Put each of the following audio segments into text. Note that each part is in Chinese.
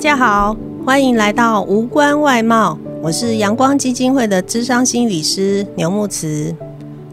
大家好，欢迎来到无关外貌。我是阳光基金会的智商心理师牛木慈。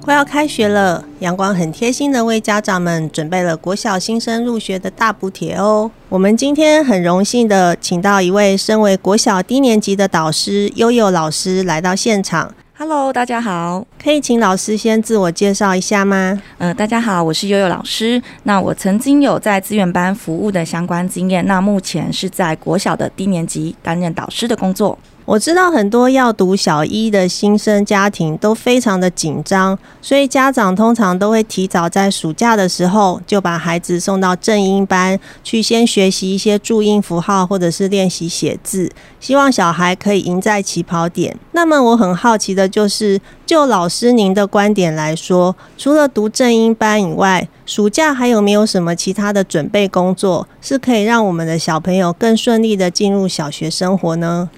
快要开学了，阳光很贴心的为家长们准备了国小新生入学的大补贴哦。我们今天很荣幸的请到一位身为国小低年级的导师悠悠老师来到现场。Hello，大家好，可以请老师先自我介绍一下吗？嗯、呃，大家好，我是悠悠老师。那我曾经有在资源班服务的相关经验，那目前是在国小的低年级担任导师的工作。我知道很多要读小一的新生家庭都非常的紧张，所以家长通常都会提早在暑假的时候就把孩子送到正音班去，先学习一些注音符号或者是练习写字，希望小孩可以赢在起跑点。那么我很好奇的就是，就老师您的观点来说，除了读正音班以外，暑假还有没有什么其他的准备工作，是可以让我们的小朋友更顺利的进入小学生活呢？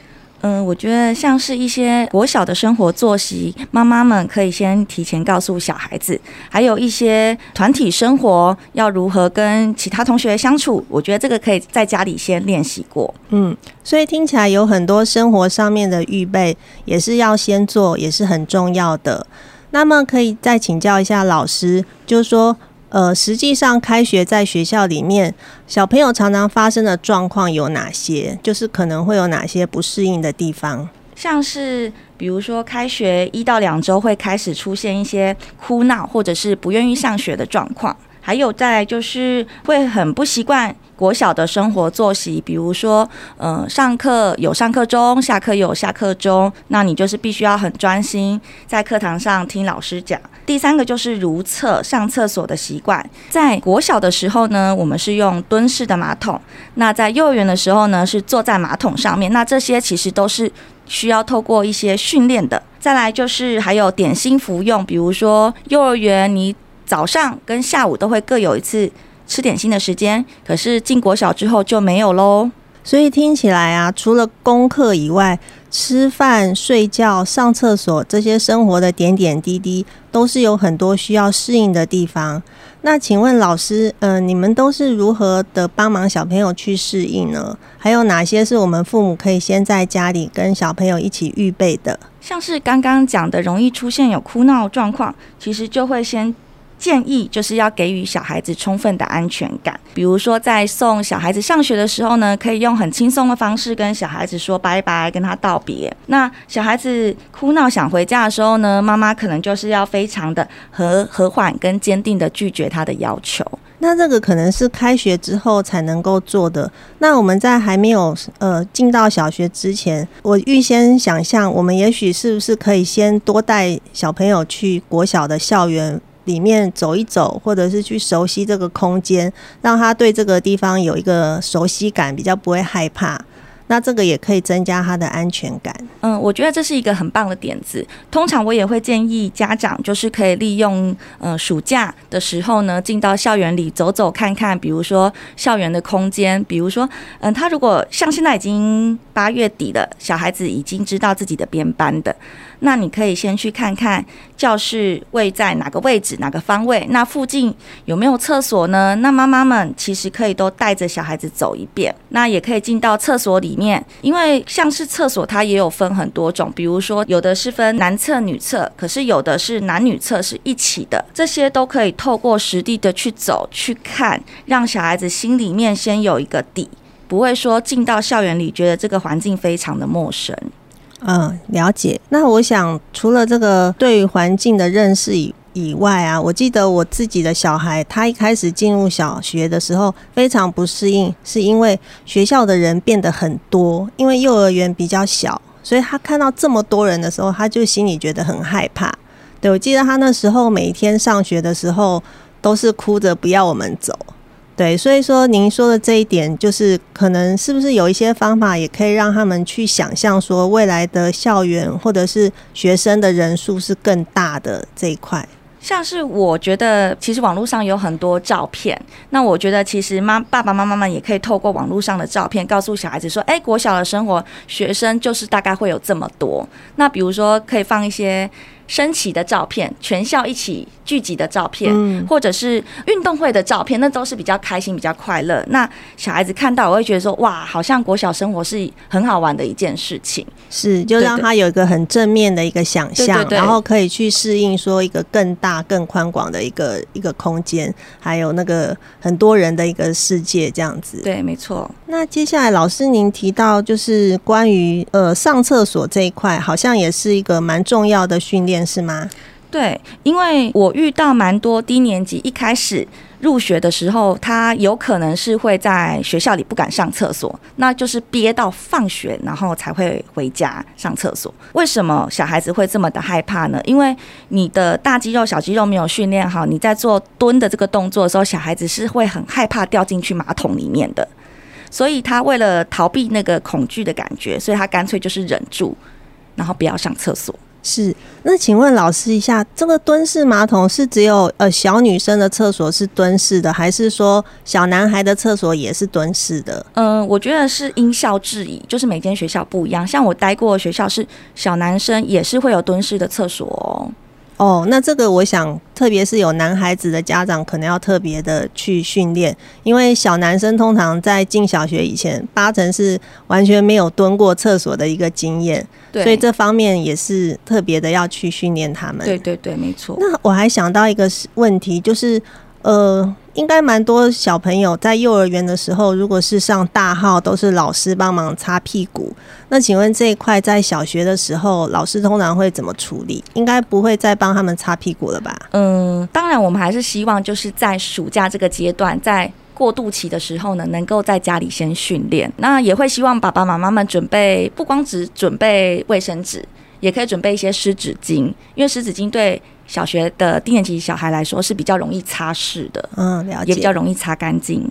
嗯，我觉得像是一些国小的生活作息，妈妈们可以先提前告诉小孩子，还有一些团体生活要如何跟其他同学相处，我觉得这个可以在家里先练习过。嗯，所以听起来有很多生活上面的预备也是要先做，也是很重要的。那么可以再请教一下老师，就是说。呃，实际上开学在学校里面，小朋友常常发生的状况有哪些？就是可能会有哪些不适应的地方？像是比如说开学一到两周会开始出现一些哭闹或者是不愿意上学的状况，还有再来就是会很不习惯。国小的生活作息，比如说，呃，上课有上课钟，下课有下课钟，那你就是必须要很专心在课堂上听老师讲。第三个就是如厕上厕所的习惯，在国小的时候呢，我们是用蹲式的马桶；那在幼儿园的时候呢，是坐在马桶上面。那这些其实都是需要透过一些训练的。再来就是还有点心服用，比如说幼儿园，你早上跟下午都会各有一次。吃点心的时间，可是进国小之后就没有喽。所以听起来啊，除了功课以外，吃饭、睡觉、上厕所这些生活的点点滴滴，都是有很多需要适应的地方。那请问老师，嗯、呃，你们都是如何的帮忙小朋友去适应呢？还有哪些是我们父母可以先在家里跟小朋友一起预备的？像是刚刚讲的，容易出现有哭闹状况，其实就会先。建议就是要给予小孩子充分的安全感，比如说在送小孩子上学的时候呢，可以用很轻松的方式跟小孩子说拜拜，跟他道别。那小孩子哭闹想回家的时候呢，妈妈可能就是要非常的和和缓跟坚定的拒绝他的要求。那这个可能是开学之后才能够做的。那我们在还没有呃进到小学之前，我预先想象，我们也许是不是可以先多带小朋友去国小的校园。里面走一走，或者是去熟悉这个空间，让他对这个地方有一个熟悉感，比较不会害怕。那这个也可以增加他的安全感。嗯，我觉得这是一个很棒的点子。通常我也会建议家长，就是可以利用呃暑假的时候呢，进到校园里走走看看，比如说校园的空间，比如说嗯，他如果像现在已经八月底了，小孩子已经知道自己的编班的，那你可以先去看看教室位在哪个位置，哪个方位，那附近有没有厕所呢？那妈妈们其实可以都带着小孩子走一遍，那也可以进到厕所里面，因为像是厕所它也有分很多种，比如说有的是分男厕、女厕，可是有的是男女厕是一起的，这些都可以透过实地的去走去看，让小孩子心里面先有一个底，不会说进到校园里觉得这个环境非常的陌生。嗯，了解。那我想除了这个对环境的认识以以外啊，我记得我自己的小孩，他一开始进入小学的时候非常不适应，是因为学校的人变得很多，因为幼儿园比较小，所以他看到这么多人的时候，他就心里觉得很害怕。对，我记得他那时候每天上学的时候，都是哭着不要我们走。对，所以说您说的这一点，就是可能是不是有一些方法，也可以让他们去想象说未来的校园或者是学生的人数是更大的这一块。像是我觉得，其实网络上有很多照片，那我觉得其实妈爸爸妈妈们也可以透过网络上的照片，告诉小孩子说，哎，国小的生活学生就是大概会有这么多。那比如说可以放一些升旗的照片，全校一起聚集的照片，嗯或者是运动会的照片，那都是比较开心、比较快乐。那小孩子看到，我会觉得说，哇，好像国小生活是很好玩的一件事情。是，就让他有一个很正面的一个想象，然后可以去适应说一个更大、更宽广的一个一个空间，还有那个很多人的一个世界这样子。对，没错。那接下来老师您提到就是关于呃上厕所这一块，好像也是一个蛮重要的训练，是吗？对，因为我遇到蛮多低年级一开始入学的时候，他有可能是会在学校里不敢上厕所，那就是憋到放学，然后才会回家上厕所。为什么小孩子会这么的害怕呢？因为你的大肌肉、小肌肉没有训练好，你在做蹲的这个动作的时候，小孩子是会很害怕掉进去马桶里面的，所以他为了逃避那个恐惧的感觉，所以他干脆就是忍住，然后不要上厕所。是，那请问老师一下，这个蹲式马桶是只有呃小女生的厕所是蹲式的，还是说小男孩的厕所也是蹲式的？嗯，我觉得是因校制宜，就是每间学校不一样。像我待过的学校是小男生也是会有蹲式的厕所哦。哦，那这个我想，特别是有男孩子的家长，可能要特别的去训练，因为小男生通常在进小学以前，八成是完全没有蹲过厕所的一个经验，对，所以这方面也是特别的要去训练他们。对对对，没错。那我还想到一个问题，就是呃。应该蛮多小朋友在幼儿园的时候，如果是上大号，都是老师帮忙擦屁股。那请问这一块在小学的时候，老师通常会怎么处理？应该不会再帮他们擦屁股了吧？嗯，当然，我们还是希望就是在暑假这个阶段，在过渡期的时候呢，能够在家里先训练。那也会希望爸爸妈妈们准备，不光只准备卫生纸，也可以准备一些湿纸巾，因为湿纸巾对小学的低年级小孩来说是比较容易擦拭的，嗯，了解，也比较容易擦干净。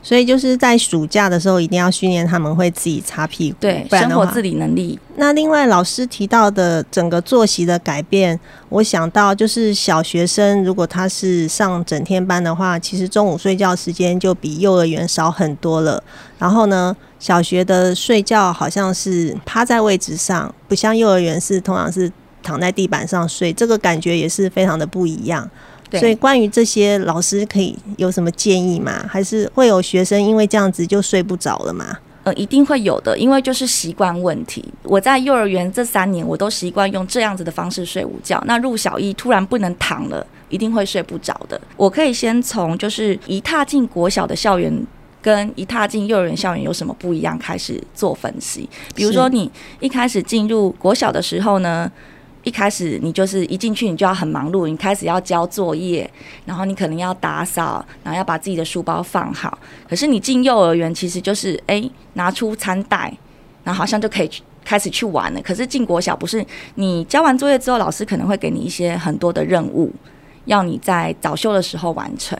所以就是在暑假的时候，一定要训练他们会自己擦屁股，对，生活自理能力。那另外老师提到的整个作息的改变，我想到就是小学生如果他是上整天班的话，其实中午睡觉时间就比幼儿园少很多了。然后呢，小学的睡觉好像是趴在位置上，不像幼儿园是通常是。躺在地板上睡，这个感觉也是非常的不一样。对，所以关于这些，老师可以有什么建议吗？还是会有学生因为这样子就睡不着了吗？呃，一定会有的，因为就是习惯问题。我在幼儿园这三年，我都习惯用这样子的方式睡午觉。那入小一突然不能躺了，一定会睡不着的。我可以先从就是一踏进国小的校园跟一踏进幼儿园校园有什么不一样开始做分析。比如说，你一开始进入国小的时候呢，一开始你就是一进去你就要很忙碌，你开始要交作业，然后你可能要打扫，然后要把自己的书包放好。可是你进幼儿园其实就是哎、拿出餐袋，然后好像就可以开始去玩了。可是进国小不是，你交完作业之后，老师可能会给你一些很多的任务，要你在早修的时候完成。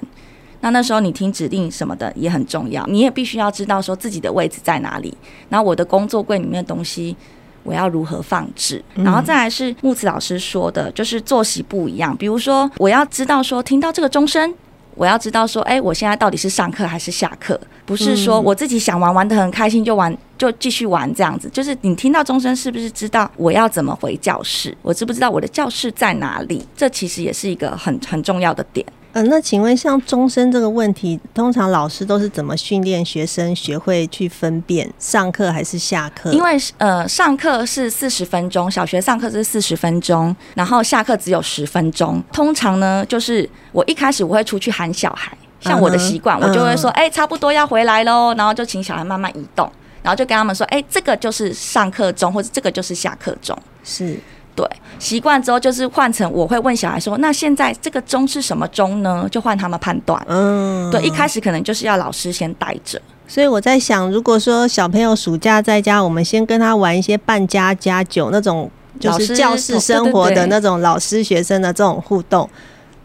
那那时候你听指令什么的也很重要，你也必须要知道说自己的位置在哪里。那我的工作柜里面的东西。我要如何放置？然后再来是木子老师说的，就是作息不一样。比如说，我要知道说，听到这个钟声，我要知道说，哎，我现在到底是上课还是下课？不是说我自己想玩玩的很开心就玩，就继续玩这样子。就是你听到钟声，是不是知道我要怎么回教室？我知不知道我的教室在哪里？这其实也是一个很很重要的点。嗯、呃，那请问像钟声这个问题，通常老师都是怎么训练学生学会去分辨上课还是下课？因为呃，上课是四十分钟，小学上课是四十分钟，然后下课只有十分钟。通常呢，就是我一开始我会出去喊小孩，像我的习惯，我就会说，哎、欸，差不多要回来喽，然后就请小孩慢慢移动，然后就跟他们说，哎、欸，这个就是上课钟，或者这个就是下课钟，是。对，习惯之后就是换成我会问小孩说：“那现在这个钟是什么钟呢？”就换他们判断。嗯，对，一开始可能就是要老师先带着。所以我在想，如果说小朋友暑假在家，我们先跟他玩一些扮家家酒那种，就是教室生活的那种老师学生的这种互动，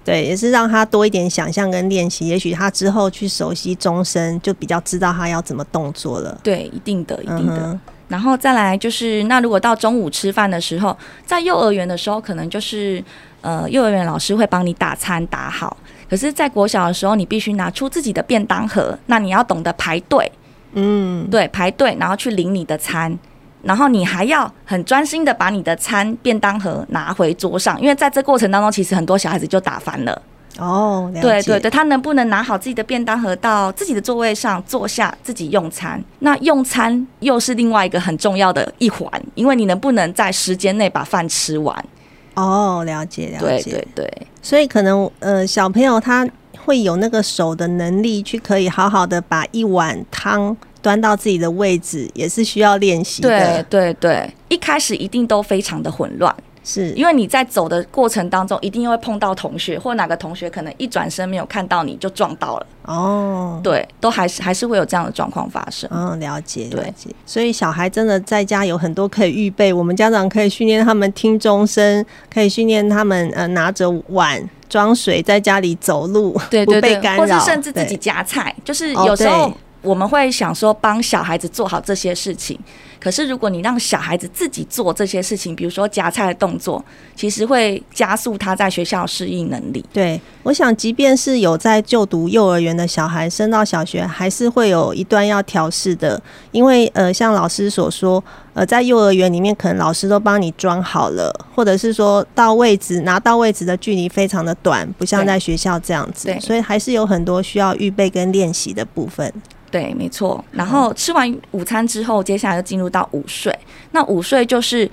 对，也是让他多一点想象跟练习。也许他之后去熟悉钟声，就比较知道他要怎么动作了。对，一定的，一定的。然后再来就是，那如果到中午吃饭的时候，在幼儿园的时候，可能就是呃，幼儿园老师会帮你打餐打好。可是，在国小的时候，你必须拿出自己的便当盒，那你要懂得排队，嗯，对，排队，然后去领你的餐，然后你还要很专心的把你的餐便当盒拿回桌上，因为在这过程当中，其实很多小孩子就打翻了。哦，对对对，他能不能拿好自己的便当盒到自己的座位上坐下自己用餐？那用餐又是另外一个很重要的一环，因为你能不能在时间内把饭吃完？哦，了解了解，对对对，所以可能呃小朋友他会有那个手的能力去可以好好的把一碗汤端到自己的位置，也是需要练习的。对对对，一开始一定都非常的混乱。是因为你在走的过程当中，一定会碰到同学，或哪个同学可能一转身没有看到你就撞到了。哦，对，都还是还是会有这样的状况发生。嗯，了解了解。所以小孩真的在家有很多可以预备，我们家长可以训练他们听钟声，可以训练他们呃拿着碗装水在家里走路，对对对，不被干扰，或是甚至自己夹菜，就是有时候我们会想说帮小孩子做好这些事情。可是，如果你让小孩子自己做这些事情，比如说夹菜的动作，其实会加速他在学校适应能力。对，我想，即便是有在就读幼儿园的小孩，升到小学，还是会有一段要调试的。因为，呃，像老师所说，呃，在幼儿园里面，可能老师都帮你装好了，或者是说到位置拿到位置的距离非常的短，不像在学校这样子。所以还是有很多需要预备跟练习的部分。对，没错。然后吃完午餐之后，接下来就进入到午睡。那午睡就是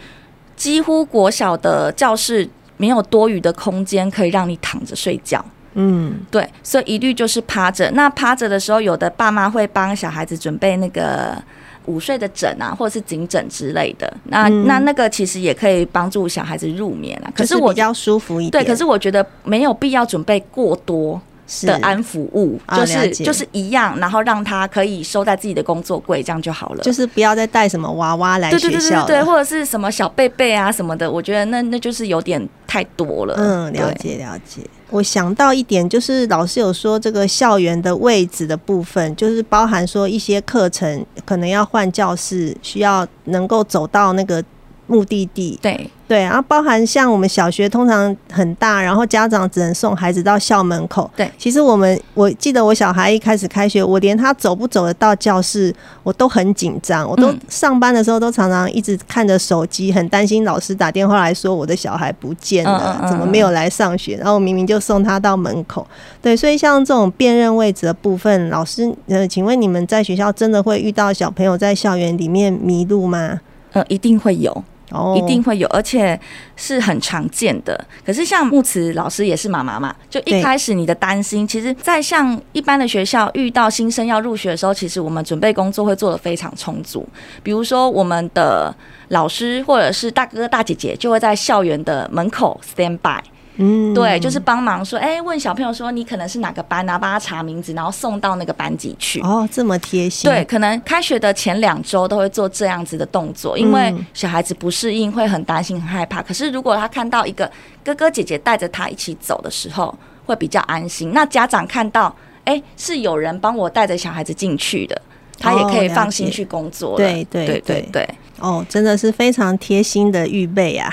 几乎国小的教室没有多余的空间可以让你躺着睡觉。嗯，对，所以一律就是趴着。那趴着的时候，有的爸妈会帮小孩子准备那个午睡的枕啊，或者是颈枕之类的。那、嗯、那那个其实也可以帮助小孩子入眠啊。可是我比较舒服一点。对，可是我觉得没有必要准备过多。的安抚物就是、哦、就是一样，然后让他可以收在自己的工作柜，这样就好了。就是不要再带什么娃娃来学校，对对对对对，或者是什么小贝贝啊什么的，我觉得那那就是有点太多了。嗯，了解了解。我想到一点，就是老师有说这个校园的位置的部分，就是包含说一些课程可能要换教室，需要能够走到那个目的地。对。对，然后包含像我们小学通常很大，然后家长只能送孩子到校门口。对，其实我们我记得我小孩一开始开学，我连他走不走得到教室，我都很紧张。我都上班的时候都常常一直看着手机，很担心老师打电话来说我的小孩不见了，怎么没有来上学？然后我明明就送他到门口。对，所以像这种辨认位置的部分，老师呃，请问你们在学校真的会遇到小朋友在校园里面迷路吗？呃，一定会有。哦，一定会有，而且是很常见的。可是像木慈老师也是妈妈嘛，就一开始你的担心，其实，在像一般的学校遇到新生要入学的时候，其实我们准备工作会做的非常充足。比如说，我们的老师或者是大哥哥大姐姐就会在校园的门口 stand by。嗯，对，就是帮忙说，哎、欸，问小朋友说你可能是哪个班啊，帮他查名字，然后送到那个班级去。哦，这么贴心。对，可能开学的前两周都会做这样子的动作，因为小孩子不适应，会很担心、很害怕。可是如果他看到一个哥哥姐姐带着他一起走的时候，会比较安心。那家长看到，哎、欸，是有人帮我带着小孩子进去的，他也可以放心去工作了。对对对对对。哦，真的是非常贴心的预备啊。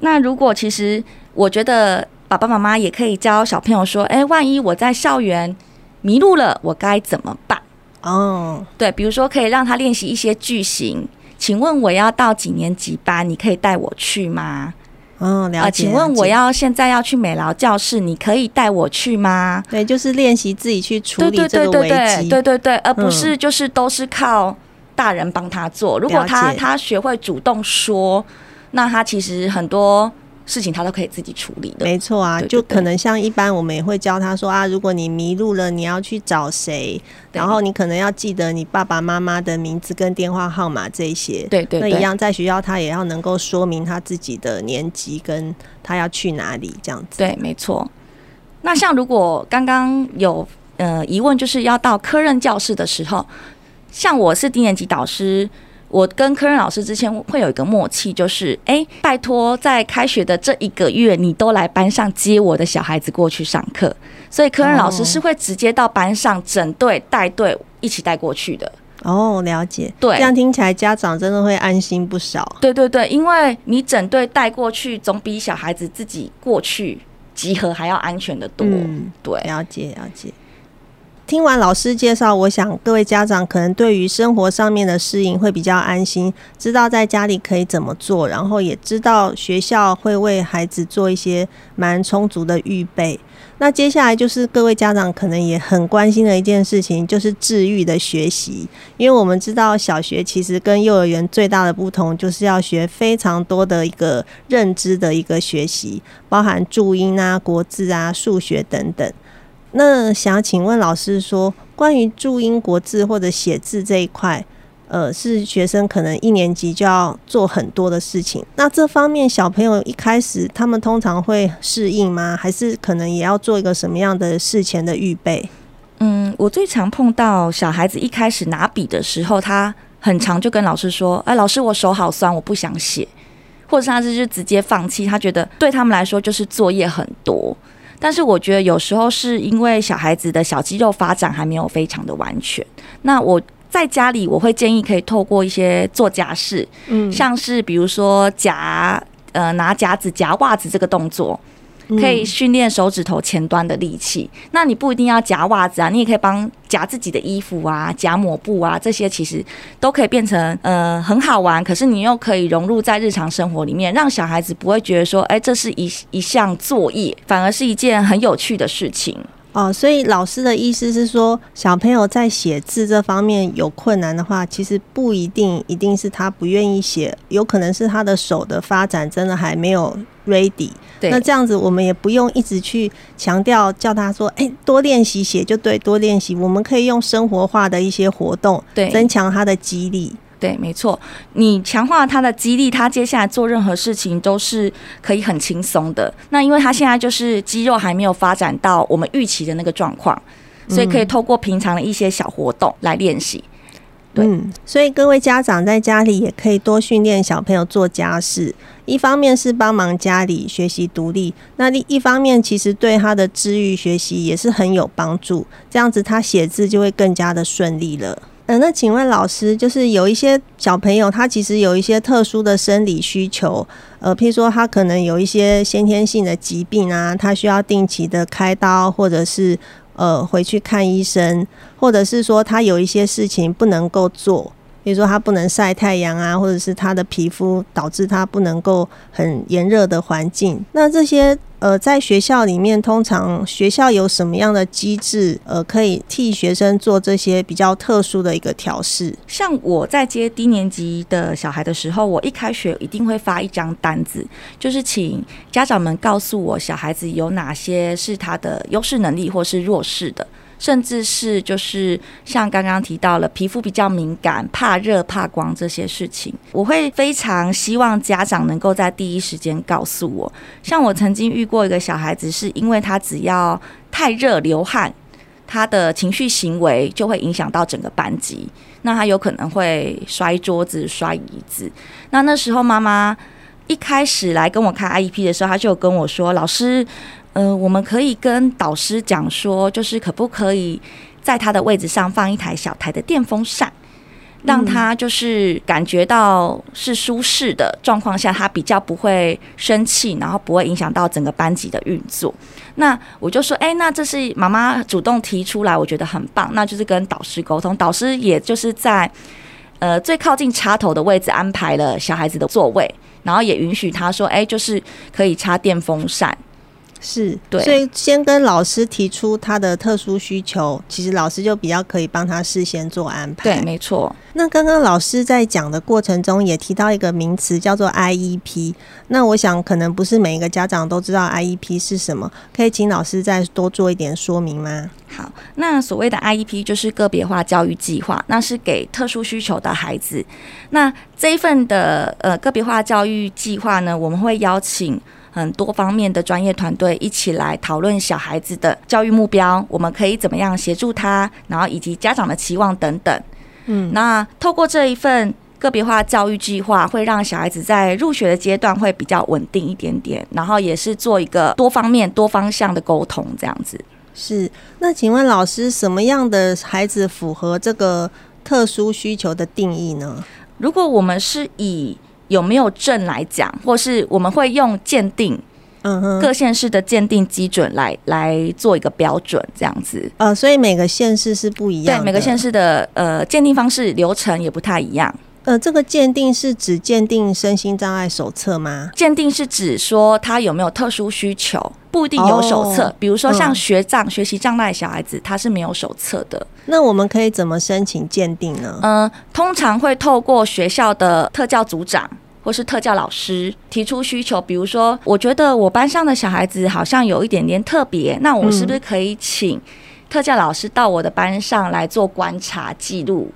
那如果其实。我觉得爸爸妈妈也可以教小朋友说：“哎，万一我在校园迷路了，我该怎么办？”哦，对，比如说可以让他练习一些句型。请问我要到几年级班？你可以带我去吗？嗯、哦，了解。呃，请问我要现在要去美劳教室，你可以带我去吗？对，就是练习自己去处理这个危机。对对对对对，对对对，而不是就是都是靠大人帮他做。如果他他学会主动说，那他其实很多。事情他都可以自己处理的，没错啊，就可能像一般我们也会教他说啊，如果你迷路了，你要去找谁，然后你可能要记得你爸爸妈妈的名字跟电话号码这些，对对，对，那一样在学校他也要能够说明他自己的年级跟他要去哪里这样子。对，没错。那像如果刚刚有呃疑问，就是要到科任教室的时候，像我是低年级导师。我跟科任老师之前会有一个默契，就是哎、欸，拜托，在开学的这一个月，你都来班上接我的小孩子过去上课。所以科任老师是会直接到班上整队带队一起带过去的。哦，了解。对，这样听起来家长真的会安心不少。对对对，因为你整队带过去，总比小孩子自己过去集合还要安全的多。嗯，对，了解了解。听完老师介绍，我想各位家长可能对于生活上面的适应会比较安心，知道在家里可以怎么做，然后也知道学校会为孩子做一些蛮充足的预备。那接下来就是各位家长可能也很关心的一件事情，就是治愈的学习。因为我们知道小学其实跟幼儿园最大的不同，就是要学非常多的一个认知的一个学习，包含注音啊、国字啊、数学等等。那想请问老师说，关于注音、国字或者写字这一块。呃，是学生可能一年级就要做很多的事情。那这方面小朋友一开始他们通常会适应吗？还是可能也要做一个什么样的事前的预备？嗯，我最常碰到小孩子一开始拿笔的时候，他很常就跟老师说：“哎，老师，我手好酸，我不想写。”或者是他是就直接放弃，他觉得对他们来说就是作业很多。但是我觉得有时候是因为小孩子的小肌肉发展还没有非常的完全。那我。在家里，我会建议可以透过一些做夹事，嗯，像是比如说夹呃拿夹子夹袜子这个动作，可以训练手指头前端的力气。那你不一定要夹袜子啊，你也可以帮夹自己的衣服啊，夹抹布啊，这些其实都可以变成呃很好玩。可是你又可以融入在日常生活里面，让小孩子不会觉得说，哎，这是一一项作业，反而是一件很有趣的事情。哦，所以老师的意思是说，小朋友在写字这方面有困难的话，其实不一定一定是他不愿意写，有可能是他的手的发展真的还没有 ready。对，那这样子我们也不用一直去强调叫他说，哎，多练习写就对，多练习。我们可以用生活化的一些活动，对，增强他的激励。对，没错，你强化他的激励，他接下来做任何事情都是可以很轻松的。那因为他现在就是肌肉还没有发展到我们预期的那个状况，所以可以透过平常的一些小活动来练习。对，嗯，所以各位家长在家里也可以多训练小朋友做家事，一方面是帮忙家里学习独立，那另一方面其实对他的智育学习也是很有帮助。这样子他写字就会更加的顺利了。嗯，那请问老师，就是有一些小朋友，他其实有一些特殊的生理需求，呃，譬如说他可能有一些先天性的疾病啊，他需要定期的开刀，或者是呃回去看医生，或者是说他有一些事情不能够做，比如说他不能晒太阳啊，或者是他的皮肤导致他不能够很炎热的环境，那这些。呃，在学校里面，通常学校有什么样的机制，呃，可以替学生做这些比较特殊的一个调试？像我在接低年级的小孩的时候，我一开学一定会发一张单子，就是请家长们告诉我小孩子有哪些是他的优势能力或是弱势的。甚至是就是像刚刚提到了皮肤比较敏感、怕热、怕光这些事情，我会非常希望家长能够在第一时间告诉我。像我曾经遇过一个小孩子，是因为他只要太热流汗，他的情绪行为就会影响到整个班级，那他有可能会摔桌子、摔椅子。那那时候妈妈一开始来跟我看 IEP 的时候，他就跟我说：“老师。”呃，我们可以跟导师讲说，就是可不可以在他的位置上放一台小台的电风扇，让他就是感觉到是舒适的状况下，他比较不会生气，然后不会影响到整个班级的运作。那我就说，哎，那这是妈妈主动提出来，我觉得很棒，那就是跟导师沟通，导师也就是在呃最靠近插头的位置安排了小孩子的座位，然后也允许他说，哎，就是可以插电风扇。是对，所以先跟老师提出他的特殊需求，其实老师就比较可以帮他事先做安排。对，没错。那刚刚老师在讲的过程中也提到一个名词叫做 IEP，那我想可能不是每一个家长都知道 IEP 是什么，可以请老师再多做一点说明吗？好，那所谓的 IEP 就是个别化教育计划，那是给特殊需求的孩子。那这一份的呃个别化教育计划呢，我们会邀请。很多方面的专业团队一起来讨论小孩子的教育目标，我们可以怎么样协助他，然后以及家长的期望等等。嗯，那透过这一份个别化教育计划，会让小孩子在入学的阶段会比较稳定一点点，然后也是做一个多方面、多方向的沟通，这样子。是，那请问老师，什么样的孩子符合这个特殊需求的定义呢？如果我们是以有没有证来讲，或是我们会用鉴定嗯哼，各县市的鉴定基准来来做一个标准，这样子。呃，所以每个县市是不一样的。对，每个县市的呃鉴定方式流程也不太一样。呃，这个鉴定是指鉴定身心障碍手册吗？鉴定是指说他有没有特殊需求，不一定有手册。哦、比如说像学障、嗯、学习障碍小孩子，他是没有手册的。那我们可以怎么申请鉴定呢？嗯、呃，通常会透过学校的特教组长或是特教老师提出需求。比如说，我觉得我班上的小孩子好像有一点点特别，那我是不是可以请特教老师到我的班上来做观察记录？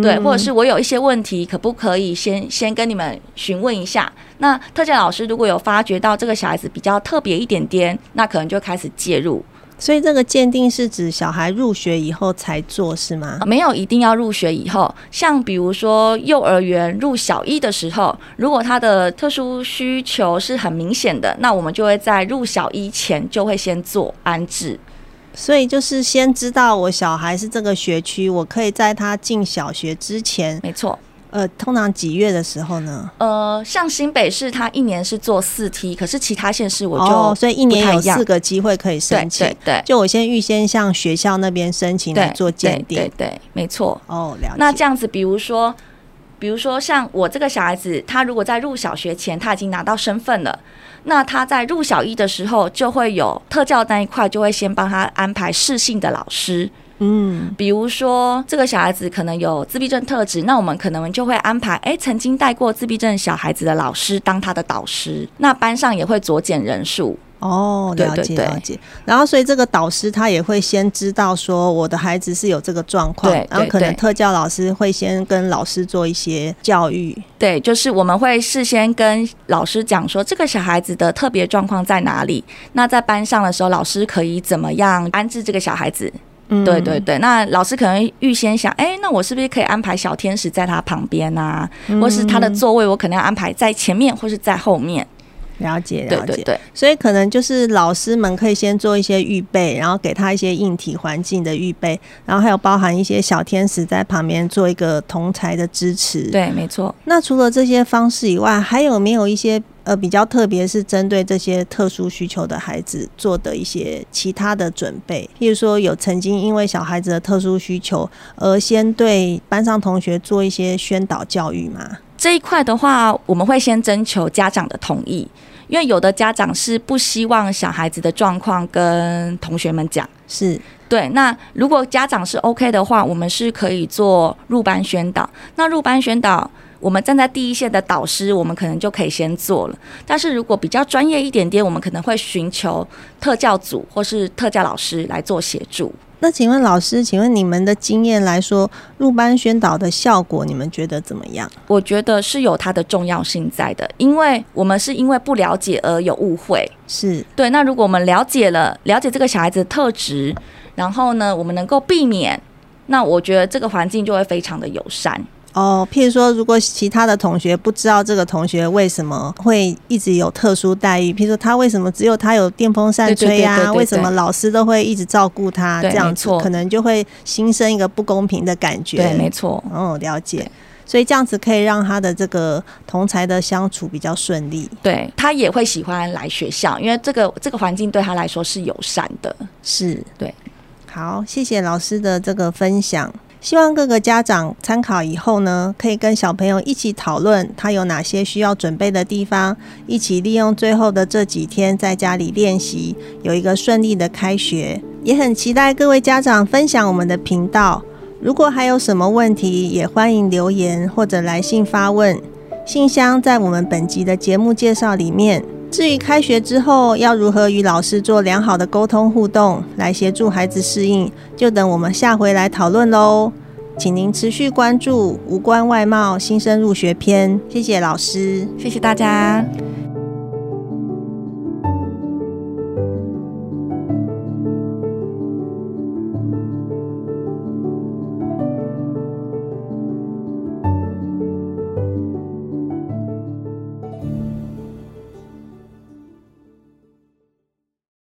对，或者是我有一些问题，可不可以先先跟你们询问一下？那特教老师如果有发觉到这个小孩子比较特别一点点，那可能就开始介入。所以这个鉴定是指小孩入学以后才做是吗？没有，一定要入学以后。像比如说幼儿园入小一的时候，如果他的特殊需求是很明显的，那我们就会在入小一前就会先做安置。所以就是先知道我小孩是这个学区，我可以在他进小学之前，没错。呃，通常几月的时候呢？呃，像新北市，他一年是做四梯，可是其他县市我就哦，所以一年有四个机会可以申请。对就我先预先向学校那边申请来做鉴定。对对，对，对，没错。哦，了解。那这样子，比如说，比如说像我这个小孩子，他如果在入小学前他已经拿到身份了。那他在入小一的时候，就会有特教那一块，就会先帮他安排适性的老师。嗯，比如说这个小孩子可能有自闭症特质，那我们可能就会安排，哎，曾经带过自闭症小孩子的老师当他的导师。那班上也会酌减人数。哦，了解了解。然后，所以这个导师他也会先知道说我的孩子是有这个状况，然后可能特教老师会先跟老师做一些教育。对，就是我们会事先跟老师讲说这个小孩子的特别状况在哪里。那在班上的时候，老师可以怎么样安置这个小孩子？嗯，对对对。那老师可能预先想，哎，那我是不是可以安排小天使在他旁边啊？或是他的座位我可能要安排在前面或是在后面？了解，了解，对对对，所以可能就是老师们可以先做一些预备，然后给他一些硬体环境的预备，然后还有包含一些小天使在旁边做一个同才的支持。对，没错。那除了这些方式以外，还有没有一些呃比较特别，是针对这些特殊需求的孩子做的一些其他的准备？譬如说，有曾经因为小孩子的特殊需求而先对班上同学做一些宣导教育吗？这一块的话，我们会先征求家长的同意。因为有的家长是不希望小孩子的状况跟同学们讲，是对。那如果家长是 OK 的话，我们是可以做入班宣导。那入班宣导，我们站在第一线的导师，我们可能就可以先做了。但是如果比较专业一点点，我们可能会寻求特教组或是特教老师来做协助。那请问老师，请问你们的经验来说，入班宣导的效果，你们觉得怎么样？我觉得是有它的重要性在的，因为我们是因为不了解而有误会，是对。那如果我们了解了，了解这个小孩子的特质，然后呢，我们能够避免，那我觉得这个环境就会非常的友善。哦，譬如说，如果其他的同学不知道这个同学为什么会一直有特殊待遇，譬如说他为什么只有他有电风扇吹啊？为什么老师都会一直照顾他？这样子可能就会心生一个不公平的感觉。对，没错。哦，了解。所以这样子可以让他的这个同才的相处比较顺利。对，他也会喜欢来学校，因为这个这个环境对他来说是友善的。是，对。好，谢谢老师的这个分享。希望各个家长参考以后呢，可以跟小朋友一起讨论他有哪些需要准备的地方，一起利用最后的这几天在家里练习，有一个顺利的开学。也很期待各位家长分享我们的频道。如果还有什么问题，也欢迎留言或者来信发问。信箱在我们本集的节目介绍里面。至于开学之后要如何与老师做良好的沟通互动，来协助孩子适应，就等我们下回来讨论喽。请您持续关注《无关外貌新生入学篇》，谢谢老师，谢谢大家。